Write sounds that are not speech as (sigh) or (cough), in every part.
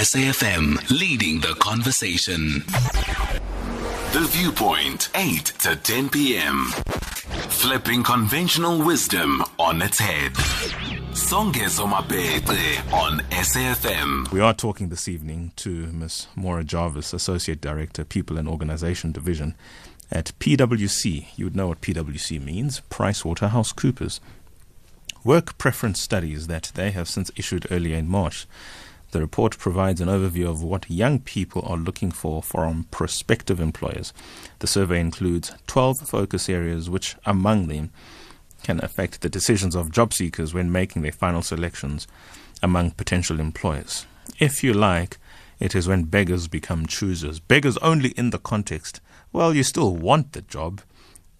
SAFM, leading the conversation. The Viewpoint, 8 to 10 p.m. Flipping conventional wisdom on its head. Songezo Mapete on SAFM. We are talking this evening to Ms. Maura Jarvis, Associate Director, People and Organization Division at PwC. You would know what PwC means PricewaterhouseCoopers. Work preference studies that they have since issued earlier in March. The report provides an overview of what young people are looking for from prospective employers. The survey includes 12 focus areas, which, among them, can affect the decisions of job seekers when making their final selections among potential employers. If you like, it is when beggars become choosers. Beggars only in the context, well, you still want the job,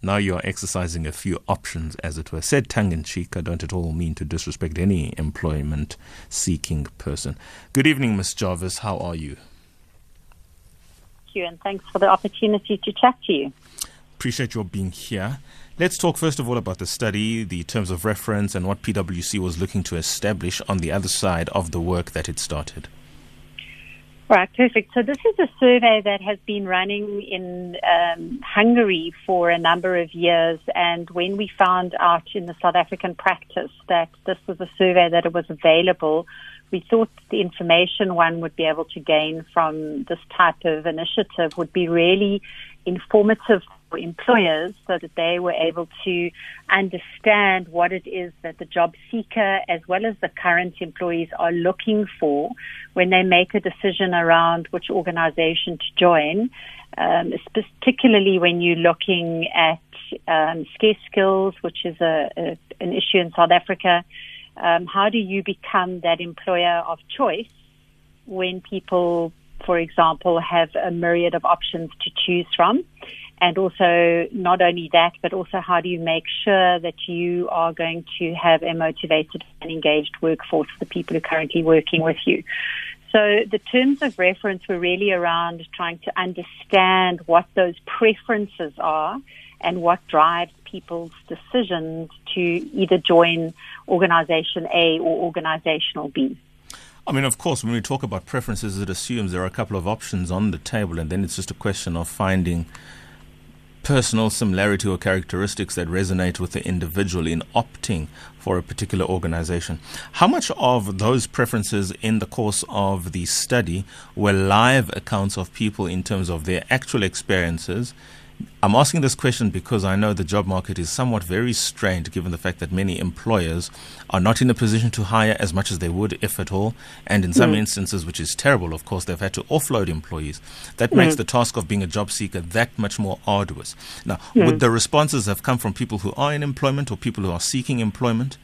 now you are exercising a few options, as it were. Said tongue in cheek, I don't at all mean to disrespect any employment seeking person. Good evening, Miss Jarvis. How are you? Thank you, and thanks for the opportunity to chat to you. Appreciate your being here. Let's talk first of all about the study, the terms of reference, and what PwC was looking to establish on the other side of the work that it started. Right, perfect. So this is a survey that has been running in um, Hungary for a number of years, and when we found out in the South African practice that this was a survey that it was available, we thought the information one would be able to gain from this type of initiative would be really informative for employers so that they were able to understand what it is that the job seeker as well as the current employees are looking for when they make a decision around which organization to join, um, particularly when you're looking at um, scarce skills, which is a, a, an issue in South Africa. Um, how do you become that employer of choice when people for example, have a myriad of options to choose from. And also, not only that, but also how do you make sure that you are going to have a motivated and engaged workforce, for the people who are currently working with you. So the terms of reference were really around trying to understand what those preferences are and what drives people's decisions to either join organization A or organizational B. I mean, of course, when we talk about preferences, it assumes there are a couple of options on the table, and then it's just a question of finding personal similarity or characteristics that resonate with the individual in opting for a particular organization. How much of those preferences in the course of the study were live accounts of people in terms of their actual experiences I'm asking this question because I know the job market is somewhat very strained given the fact that many employers are not in a position to hire as much as they would, if at all. And in some mm. instances, which is terrible, of course, they've had to offload employees. That mm. makes the task of being a job seeker that much more arduous. Now, mm. would the responses have come from people who are in employment or people who are seeking employment?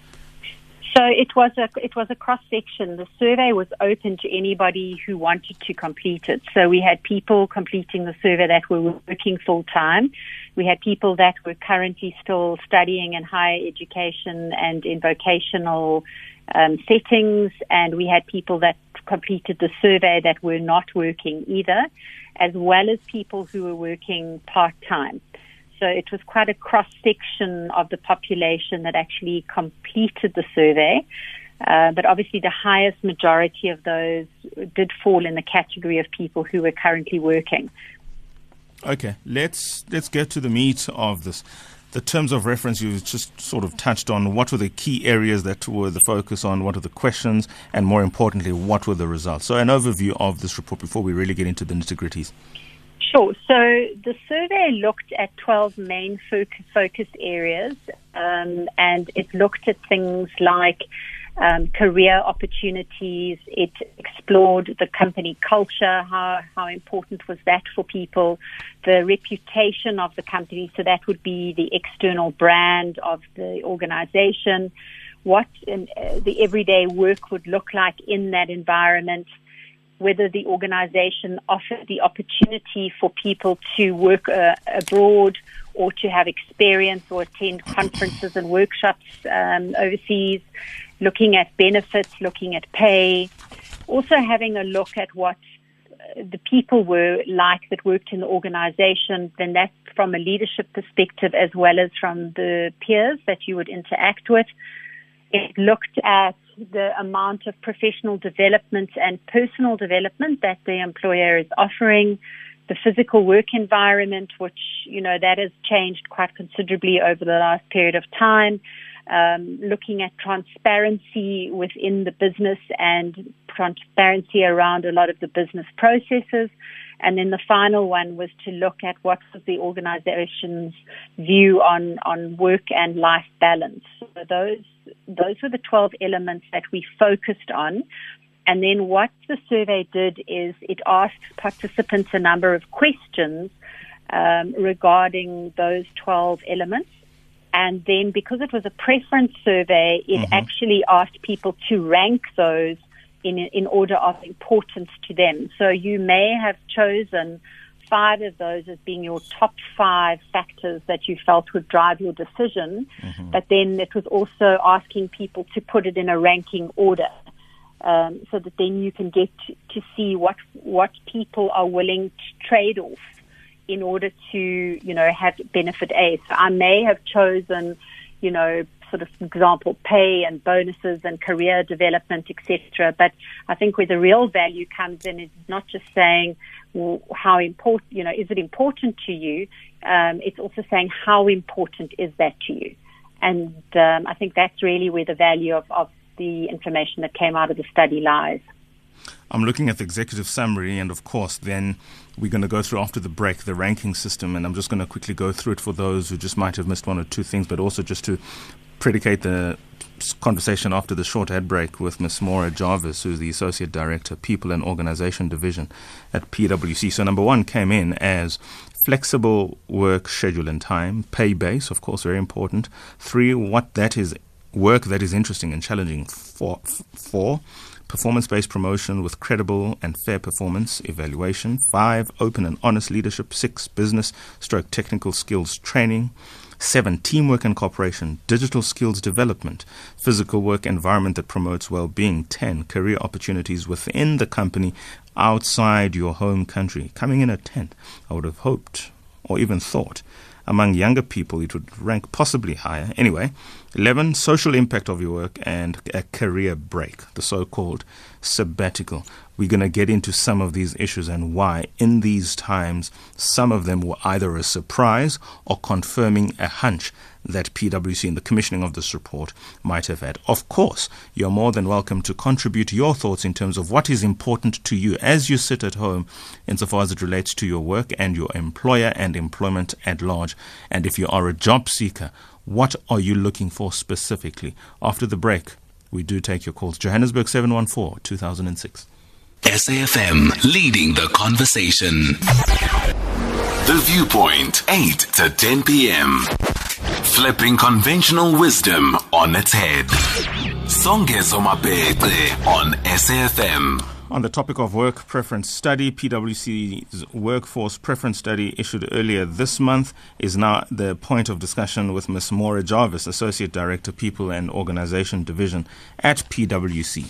So it was a it was a cross section. The survey was open to anybody who wanted to complete it. So we had people completing the survey that were working full time. We had people that were currently still studying in higher education and in vocational um, settings, and we had people that completed the survey that were not working either, as well as people who were working part time. So it was quite a cross section of the population that actually completed the survey. Uh, but obviously, the highest majority of those did fall in the category of people who were currently working. Okay, let's let's get to the meat of this. The terms of reference you just sort of touched on. What were the key areas that were the focus on? What are the questions? And more importantly, what were the results? So, an overview of this report before we really get into the nitty gritties. Sure. So the survey looked at 12 main focus areas, um, and it looked at things like um, career opportunities. It explored the company culture, how, how important was that for people, the reputation of the company, so that would be the external brand of the organization, what um, the everyday work would look like in that environment whether the organization offered the opportunity for people to work uh, abroad or to have experience or attend conferences and workshops um, overseas, looking at benefits, looking at pay, also having a look at what uh, the people were like that worked in the organization, then that's from a leadership perspective as well as from the peers that you would interact with. It looked at the amount of professional development and personal development that the employer is offering, the physical work environment, which, you know, that has changed quite considerably over the last period of time, um, looking at transparency within the business and transparency around a lot of the business processes. And then the final one was to look at what was the organization's view on, on work and life balance. So those, those were the 12 elements that we focused on. And then what the survey did is it asked participants a number of questions um, regarding those 12 elements. And then because it was a preference survey, it mm-hmm. actually asked people to rank those in, in order of importance to them. So you may have chosen five of those as being your top five factors that you felt would drive your decision. Mm-hmm. But then it was also asking people to put it in a ranking order. Um, so that then you can get to, to see what what people are willing to trade off in order to you know have benefit A. So I may have chosen, you know, sort of example pay and bonuses and career development, etc. But I think where the real value comes in is not just saying well, how important, you know, is it important to you? Um, it's also saying how important is that to you, and um, I think that's really where the value of, of the information that came out of the study lies. I'm looking at the executive summary, and of course, then we're going to go through after the break the ranking system, and I'm just going to quickly go through it for those who just might have missed one or two things, but also just to predicate the conversation after the short ad break with Ms. Maura Jarvis, who's the Associate Director, People and Organization Division at PwC. So, number one came in as flexible work schedule and time, pay base, of course, very important. Three, what that is, work that is interesting and challenging. Four, four performance based promotion with credible and fair performance evaluation. Five, open and honest leadership. Six, business stroke technical skills training. Seven, teamwork and cooperation, digital skills development, physical work environment that promotes well being. Ten, career opportunities within the company outside your home country. Coming in at 10th, I would have hoped or even thought among younger people it would rank possibly higher. Anyway, 11, social impact of your work and a career break, the so called sabbatical. We're going to get into some of these issues and why, in these times, some of them were either a surprise or confirming a hunch that PwC in the commissioning of this report might have had. Of course, you're more than welcome to contribute your thoughts in terms of what is important to you as you sit at home insofar as it relates to your work and your employer and employment at large. And if you are a job seeker, what are you looking for specifically? After the break, we do take your calls. Johannesburg 714 2006. SAFM leading the conversation. The Viewpoint, 8 to 10 p.m. Flipping conventional wisdom on its head. Songezo Mapete on SAFM. On the topic of work preference study, PwC's workforce preference study issued earlier this month is now the point of discussion with Ms. Maura Jarvis, Associate Director, People and Organization Division at PwC.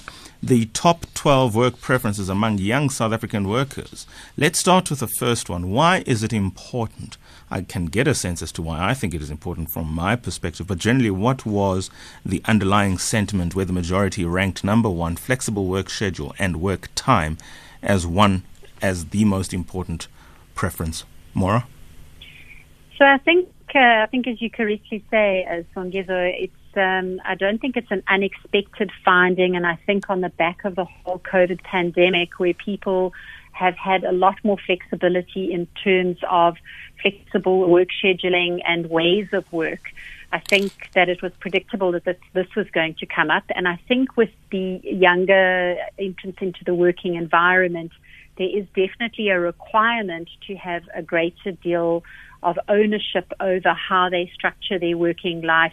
The top 12 work preferences among young South African workers. Let's start with the first one. Why is it important? I can get a sense as to why I think it is important from my perspective, but generally, what was the underlying sentiment where the majority ranked number one flexible work schedule and work time as one as the most important preference? Maura? So I think uh, I think as you correctly say, as Songezo, it's um, I don't think it's an unexpected finding, and I think on the back of the whole COVID pandemic, where people have had a lot more flexibility in terms of flexible work scheduling and ways of work. I think that it was predictable that this, this was going to come up. And I think with the younger entrance into the working environment, there is definitely a requirement to have a greater deal of ownership over how they structure their working life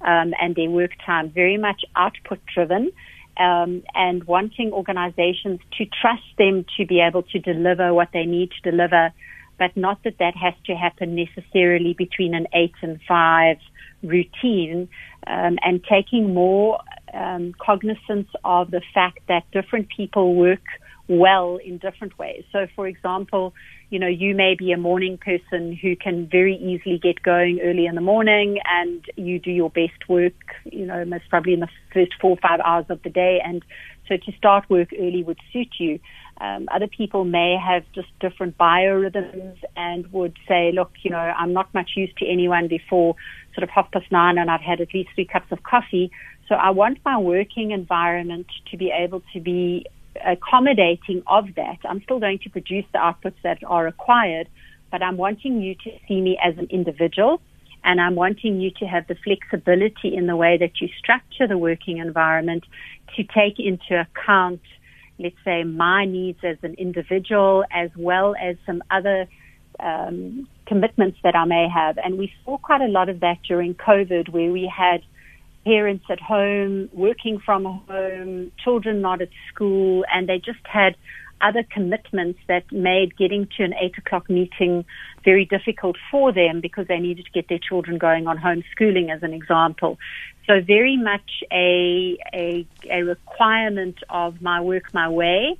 um, and their work time, very much output driven um, and wanting organizations to trust them to be able to deliver what they need to deliver, but not that that has to happen necessarily between an eight and five routine, um, and taking more um, cognizance of the fact that different people work well in different ways. So, for example, you know, you may be a morning person who can very easily get going early in the morning and you do your best work, you know, most probably in the first four or five hours of the day. And so to start work early would suit you. Um, other people may have just different biorhythms and would say, look, you know, I'm not much use to anyone before sort of half past nine and I've had at least three cups of coffee. So I want my working environment to be able to be accommodating of that. I'm still going to produce the outputs that are required, but I'm wanting you to see me as an individual and I'm wanting you to have the flexibility in the way that you structure the working environment to take into account, let's say, my needs as an individual as well as some other um, commitments that I may have. And we saw quite a lot of that during COVID where we had parents at home, working from home, children not at school, and they just had other commitments that made getting to an eight o'clock meeting very difficult for them because they needed to get their children going on homeschooling as an example. So very much a, a, a requirement of my work my way.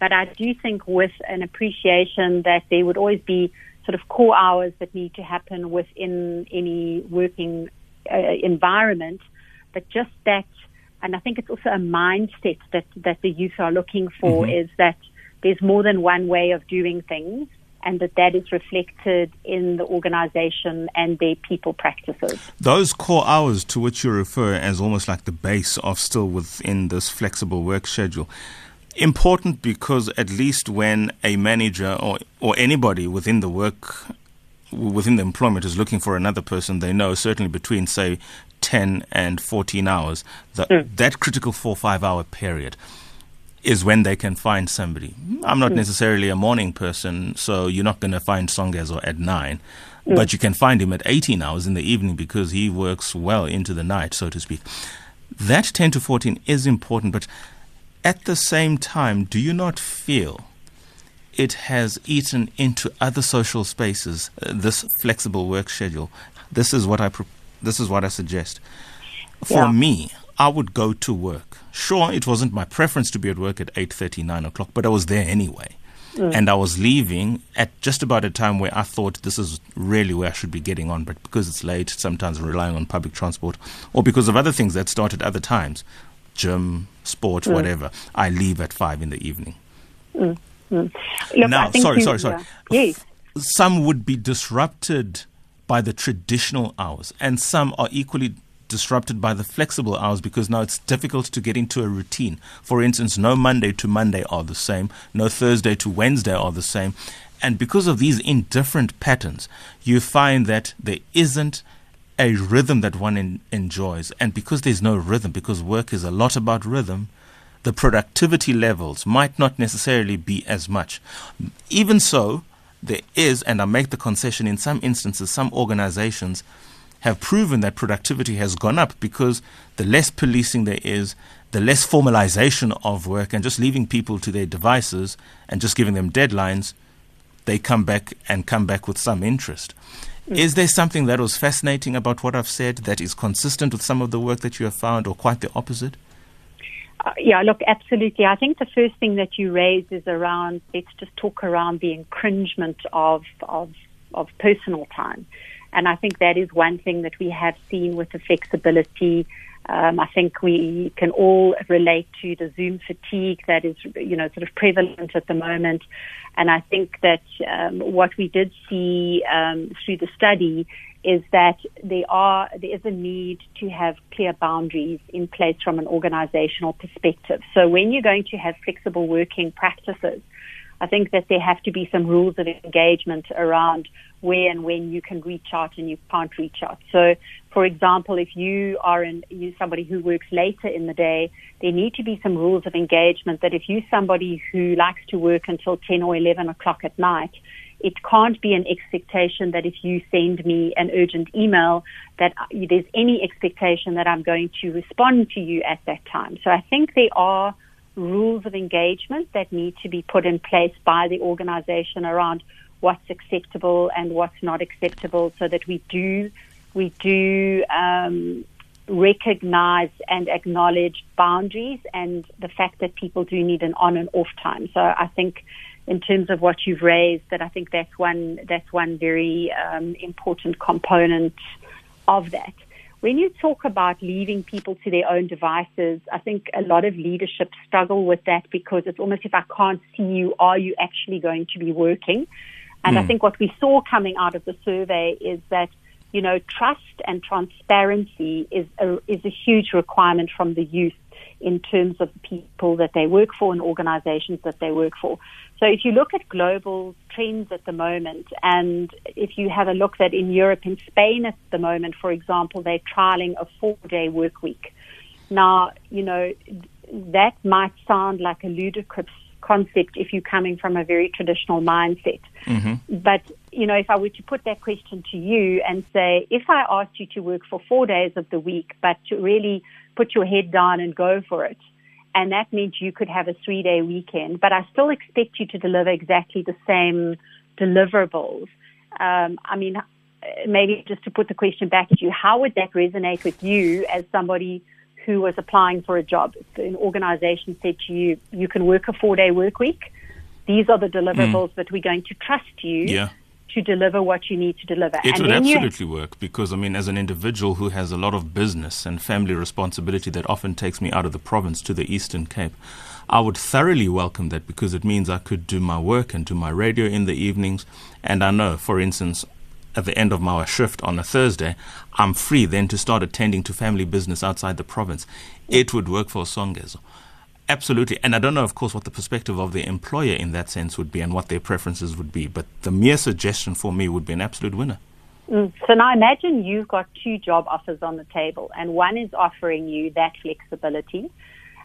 But I do think with an appreciation that there would always be sort of core hours that need to happen within any working uh, environment but just that, and I think it's also a mindset that, that the youth are looking for mm-hmm. is that there's more than one way of doing things and that that is reflected in the organization and their people practices. Those core hours to which you refer as almost like the base of still within this flexible work schedule. Important because at least when a manager or, or anybody within the work within the employment is looking for another person, they know certainly between say 10 and 14 hours, that, mm. that critical four, five hour period is when they can find somebody. I'm not mm. necessarily a morning person, so you're not going to find Songezo at 9. Mm. But you can find him at 18 hours in the evening because he works well into the night, so to speak. That 10 to 14 is important, but at the same time, do you not feel it has eaten into other social spaces, uh, this flexible work schedule? This is what I propose this is what I suggest. For yeah. me, I would go to work. Sure, it wasn't my preference to be at work at 8.30, 9 o'clock, but I was there anyway. Mm. And I was leaving at just about a time where I thought this is really where I should be getting on. But because it's late, sometimes relying on public transport, or because of other things that start at other times, gym, sport, mm. whatever, I leave at 5 in the evening. Mm. Mm. Look, now, sorry, sorry, sorry. Yeah. Yes. Some would be disrupted by the traditional hours, and some are equally disrupted by the flexible hours because now it's difficult to get into a routine. For instance, no Monday to Monday are the same, no Thursday to Wednesday are the same. And because of these indifferent patterns, you find that there isn't a rhythm that one in, enjoys. And because there's no rhythm, because work is a lot about rhythm, the productivity levels might not necessarily be as much. Even so, there is, and I make the concession in some instances, some organizations have proven that productivity has gone up because the less policing there is, the less formalization of work, and just leaving people to their devices and just giving them deadlines, they come back and come back with some interest. Mm. Is there something that was fascinating about what I've said that is consistent with some of the work that you have found, or quite the opposite? Uh, yeah, look, absolutely. I think the first thing that you raise is around, let's just talk around the encroachment of, of, of personal time. And I think that is one thing that we have seen with the flexibility. Um, I think we can all relate to the Zoom fatigue that is, you know, sort of prevalent at the moment. And I think that um, what we did see um, through the study is that there are there is a need to have clear boundaries in place from an organizational perspective. So when you're going to have flexible working practices, I think that there have to be some rules of engagement around where and when you can reach out and you can't reach out. So, for example, if you are you somebody who works later in the day, there need to be some rules of engagement that if you're somebody who likes to work until 10 or 11 o'clock at night, it can't be an expectation that if you send me an urgent email that there's any expectation that I'm going to respond to you at that time. So I think there are rules of engagement that need to be put in place by the organization around what's acceptable and what's not acceptable so that we do we do um, recognize and acknowledge boundaries and the fact that people do need an on and off time. So I think in terms of what you've raised, that I think that's one that's one very um, important component of that. When you talk about leaving people to their own devices, I think a lot of leadership struggle with that because it's almost if I can't see you, are you actually going to be working? And mm. I hmm. think what we saw coming out of the survey is that you know, trust and transparency is a, is a huge requirement from the youth in terms of the people that they work for and organizations that they work for. So if you look at global trends at the moment, and if you have a look that in Europe, in Spain at the moment, for example, they're trialing a four day work week. Now, you know, that might sound like a ludicrous concept if you're coming from a very traditional mindset. Mm-hmm. But, you know, if I were to put that question to you and say, if I asked you to work for four days of the week, but to really put your head down and go for it, and that meant you could have a three day weekend, but I still expect you to deliver exactly the same deliverables. Um, I mean, maybe just to put the question back at you, how would that resonate with you as somebody who was applying for a job. An organization said to you, you can work a four day work week. These are the deliverables, mm. but we're going to trust you yeah. To deliver what you need to deliver. It and would absolutely work because, I mean, as an individual who has a lot of business and family responsibility that often takes me out of the province to the Eastern Cape, I would thoroughly welcome that because it means I could do my work and do my radio in the evenings. And I know, for instance, at the end of my shift on a Thursday, I'm free then to start attending to family business outside the province. It would work for Songezo. Absolutely. And I don't know, of course, what the perspective of the employer in that sense would be and what their preferences would be. But the mere suggestion for me would be an absolute winner. Mm. So now imagine you've got two job offers on the table, and one is offering you that flexibility,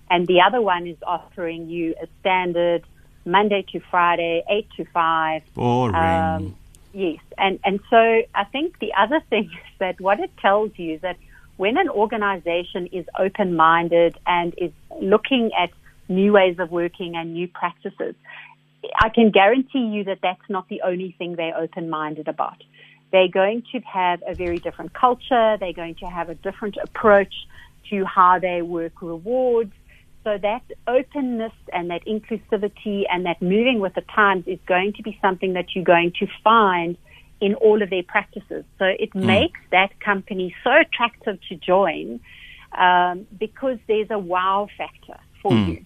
and the other one is offering you a standard Monday to Friday, 8 to 5. Boring. Um, Yes, and and so I think the other thing (laughs) is that what it tells you is that when an organization is open-minded and is looking at new ways of working and new practices, I can guarantee you that that's not the only thing they're open-minded about. They're going to have a very different culture. They're going to have a different approach to how they work rewards. So that openness and that inclusivity and that moving with the times is going to be something that you're going to find in all of their practices. So it mm. makes that company so attractive to join um, because there's a wow factor for mm. you.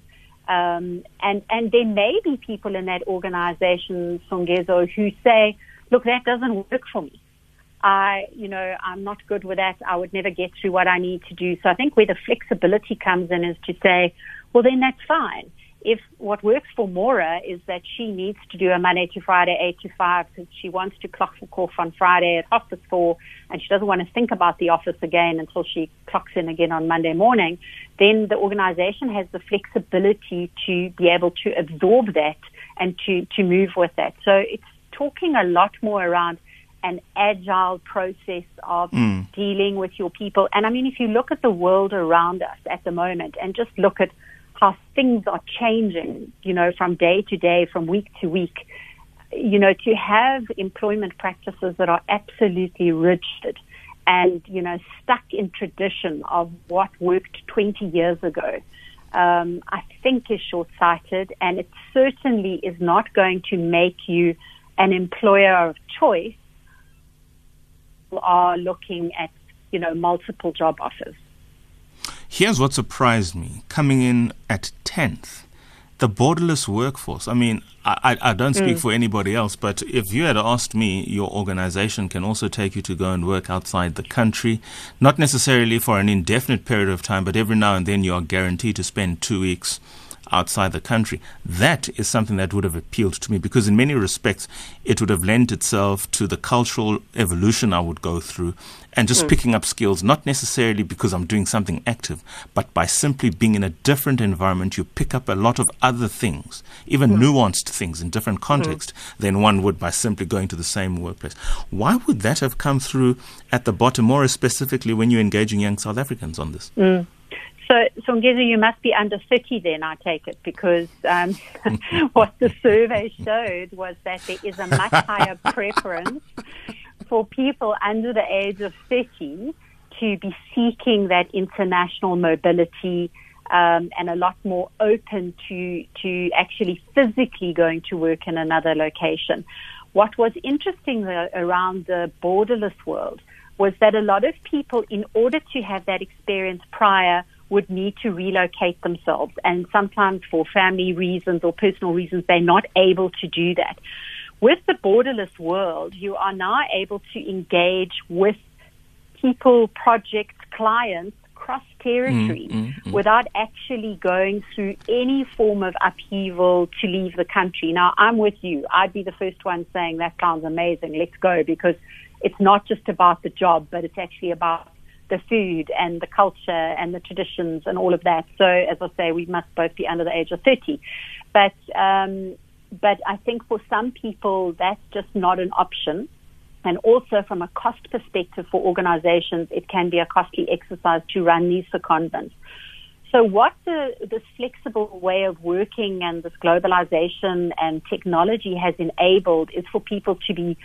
Um, and and there may be people in that organization, Songezo, who say, "Look, that doesn't work for me. I, you know, I'm not good with that. I would never get through what I need to do. So I think where the flexibility comes in is to say, well, then that's fine. If what works for Maura is that she needs to do a Monday to Friday, 8 to 5, because she wants to clock for off on Friday at hospice for, and she doesn't want to think about the office again until she clocks in again on Monday morning, then the organization has the flexibility to be able to absorb that and to, to move with that. So it's talking a lot more around an agile process of mm. dealing with your people. And I mean, if you look at the world around us at the moment and just look at how things are changing, you know, from day to day, from week to week, you know, to have employment practices that are absolutely rigid and, you know, stuck in tradition of what worked 20 years ago, um, I think is short sighted and it certainly is not going to make you an employer of choice are looking at, you know, multiple job offers. Here's what surprised me coming in at 10th the borderless workforce. I mean, I, I don't speak mm. for anybody else, but if you had asked me, your organization can also take you to go and work outside the country, not necessarily for an indefinite period of time, but every now and then you are guaranteed to spend two weeks outside the country. That is something that would have appealed to me because, in many respects, it would have lent itself to the cultural evolution I would go through and just mm. picking up skills, not necessarily because I'm doing something active, but by simply being in a different environment, you pick up a lot of other things, even mm. nuanced things in different context mm. than one would by simply going to the same workplace. Why would that have come through at the bottom, more specifically when you're engaging young South Africans on this? So, Songezo, you must be under 30 then, I take it, because um, (laughs) what the survey showed was that there is a much (laughs) higher preference for people under the age of 30 to to be seeking that international mobility um, and a lot more open to to actually physically going to work in another location. What was interesting though, around the borderless world was that a lot of people, in order to have that experience prior, would need to relocate themselves, and sometimes for family reasons or personal reasons, they're not able to do that. With the borderless world, you are now able to engage with people, projects, clients cross territory mm, mm, mm. without actually going through any form of upheaval to leave the country. Now, I'm with you. I'd be the first one saying that sounds amazing. Let's go because it's not just about the job, but it's actually about the food and the culture and the traditions and all of that. So, as I say, we must both be under the age of 30. But, um, but I think for some people, that's just not an option. And also from a cost perspective for organizations, it can be a costly exercise to run these secondments. So what the, this flexible way of working and this globalization and technology has enabled is for people to be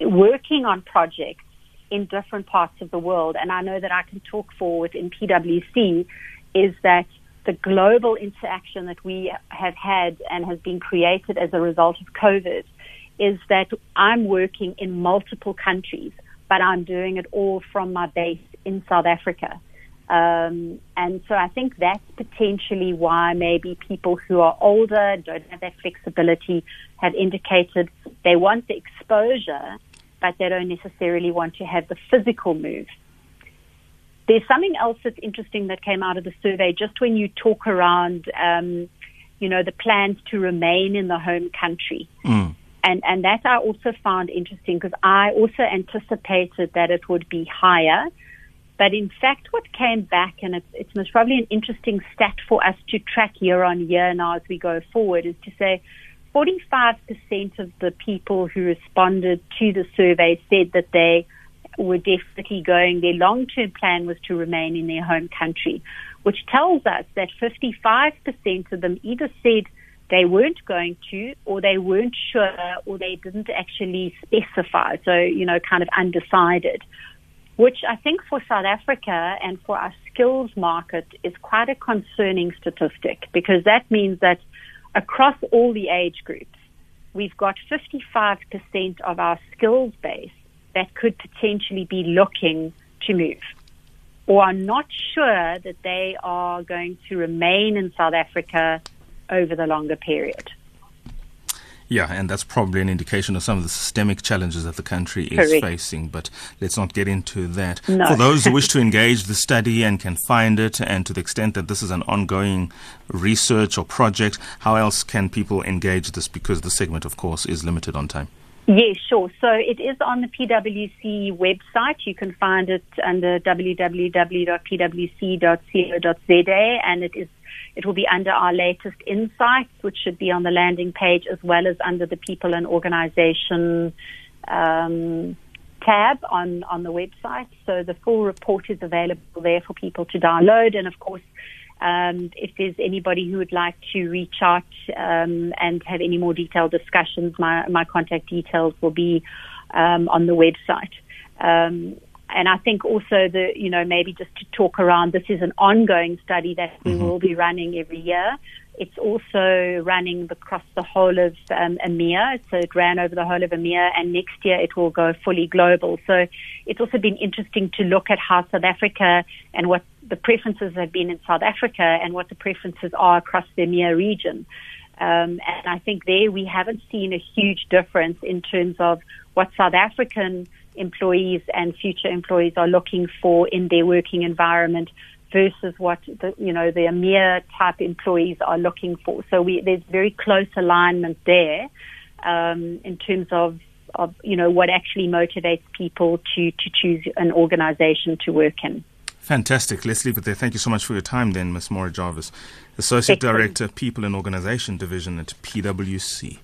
working on projects in different parts of the world. And I know that I can talk for within PwC is that the global interaction that we have had and has been created as a result of COVID is that I'm working in multiple countries, but I'm doing it all from my base in South Africa. Um, and so I think that's potentially why maybe people who are older, don't have that flexibility, have indicated they want the exposure, but they don't necessarily want to have the physical move. There's something else that's interesting that came out of the survey just when you talk around, um, you know, the plans to remain in the home country. Mm. And, and that I also found interesting because I also anticipated that it would be higher. But in fact, what came back, and it's, it's most probably an interesting stat for us to track year on year now as we go forward, is to say 45% of the people who responded to the survey said that they were definitely going, their long term plan was to remain in their home country, which tells us that 55% of them either said they weren't going to, or they weren't sure, or they didn't actually specify. So, you know, kind of undecided, which I think for South Africa and for our skills market is quite a concerning statistic because that means that across all the age groups, we've got 55% of our skills base that could potentially be looking to move or are not sure that they are going to remain in South Africa over the longer period. Yeah, and that's probably an indication of some of the systemic challenges that the country is Correct. facing, but let's not get into that. No. For those who wish (laughs) to engage the study and can find it, and to the extent that this is an ongoing research or project, how else can people engage this? Because the segment, of course, is limited on time. Yes, sure. So it is on the PwC website. You can find it under www.pwc.co.za, and it is it will be under our latest insights, which should be on the landing page, as well as under the people and organization um, tab on, on the website. So the full report is available there for people to download. And of course, um, if there's anybody who would like to reach out um, and have any more detailed discussions, my, my contact details will be um, on the website. And I think also the, you know, maybe just to talk around, this is an ongoing study that we mm-hmm. will be running every year. It's also running across the whole of um, EMEA. So it ran over the whole of EMEA and next year it will go fully global. So it's also been interesting to look at how South Africa and what the preferences have been in South Africa and what the preferences are across the EMEA region. Um, and I think there we haven't seen a huge difference in terms of what South African employees and future employees are looking for in their working environment versus what the, you know the EMEA type employees are looking for. So we, there's very close alignment there um, in terms of, of you know what actually motivates people to to choose an organisation to work in. Fantastic. Let's leave it there. Thank you so much for your time, then, Ms. Maura Jarvis, Associate Director, People and Organisation Division at PwC.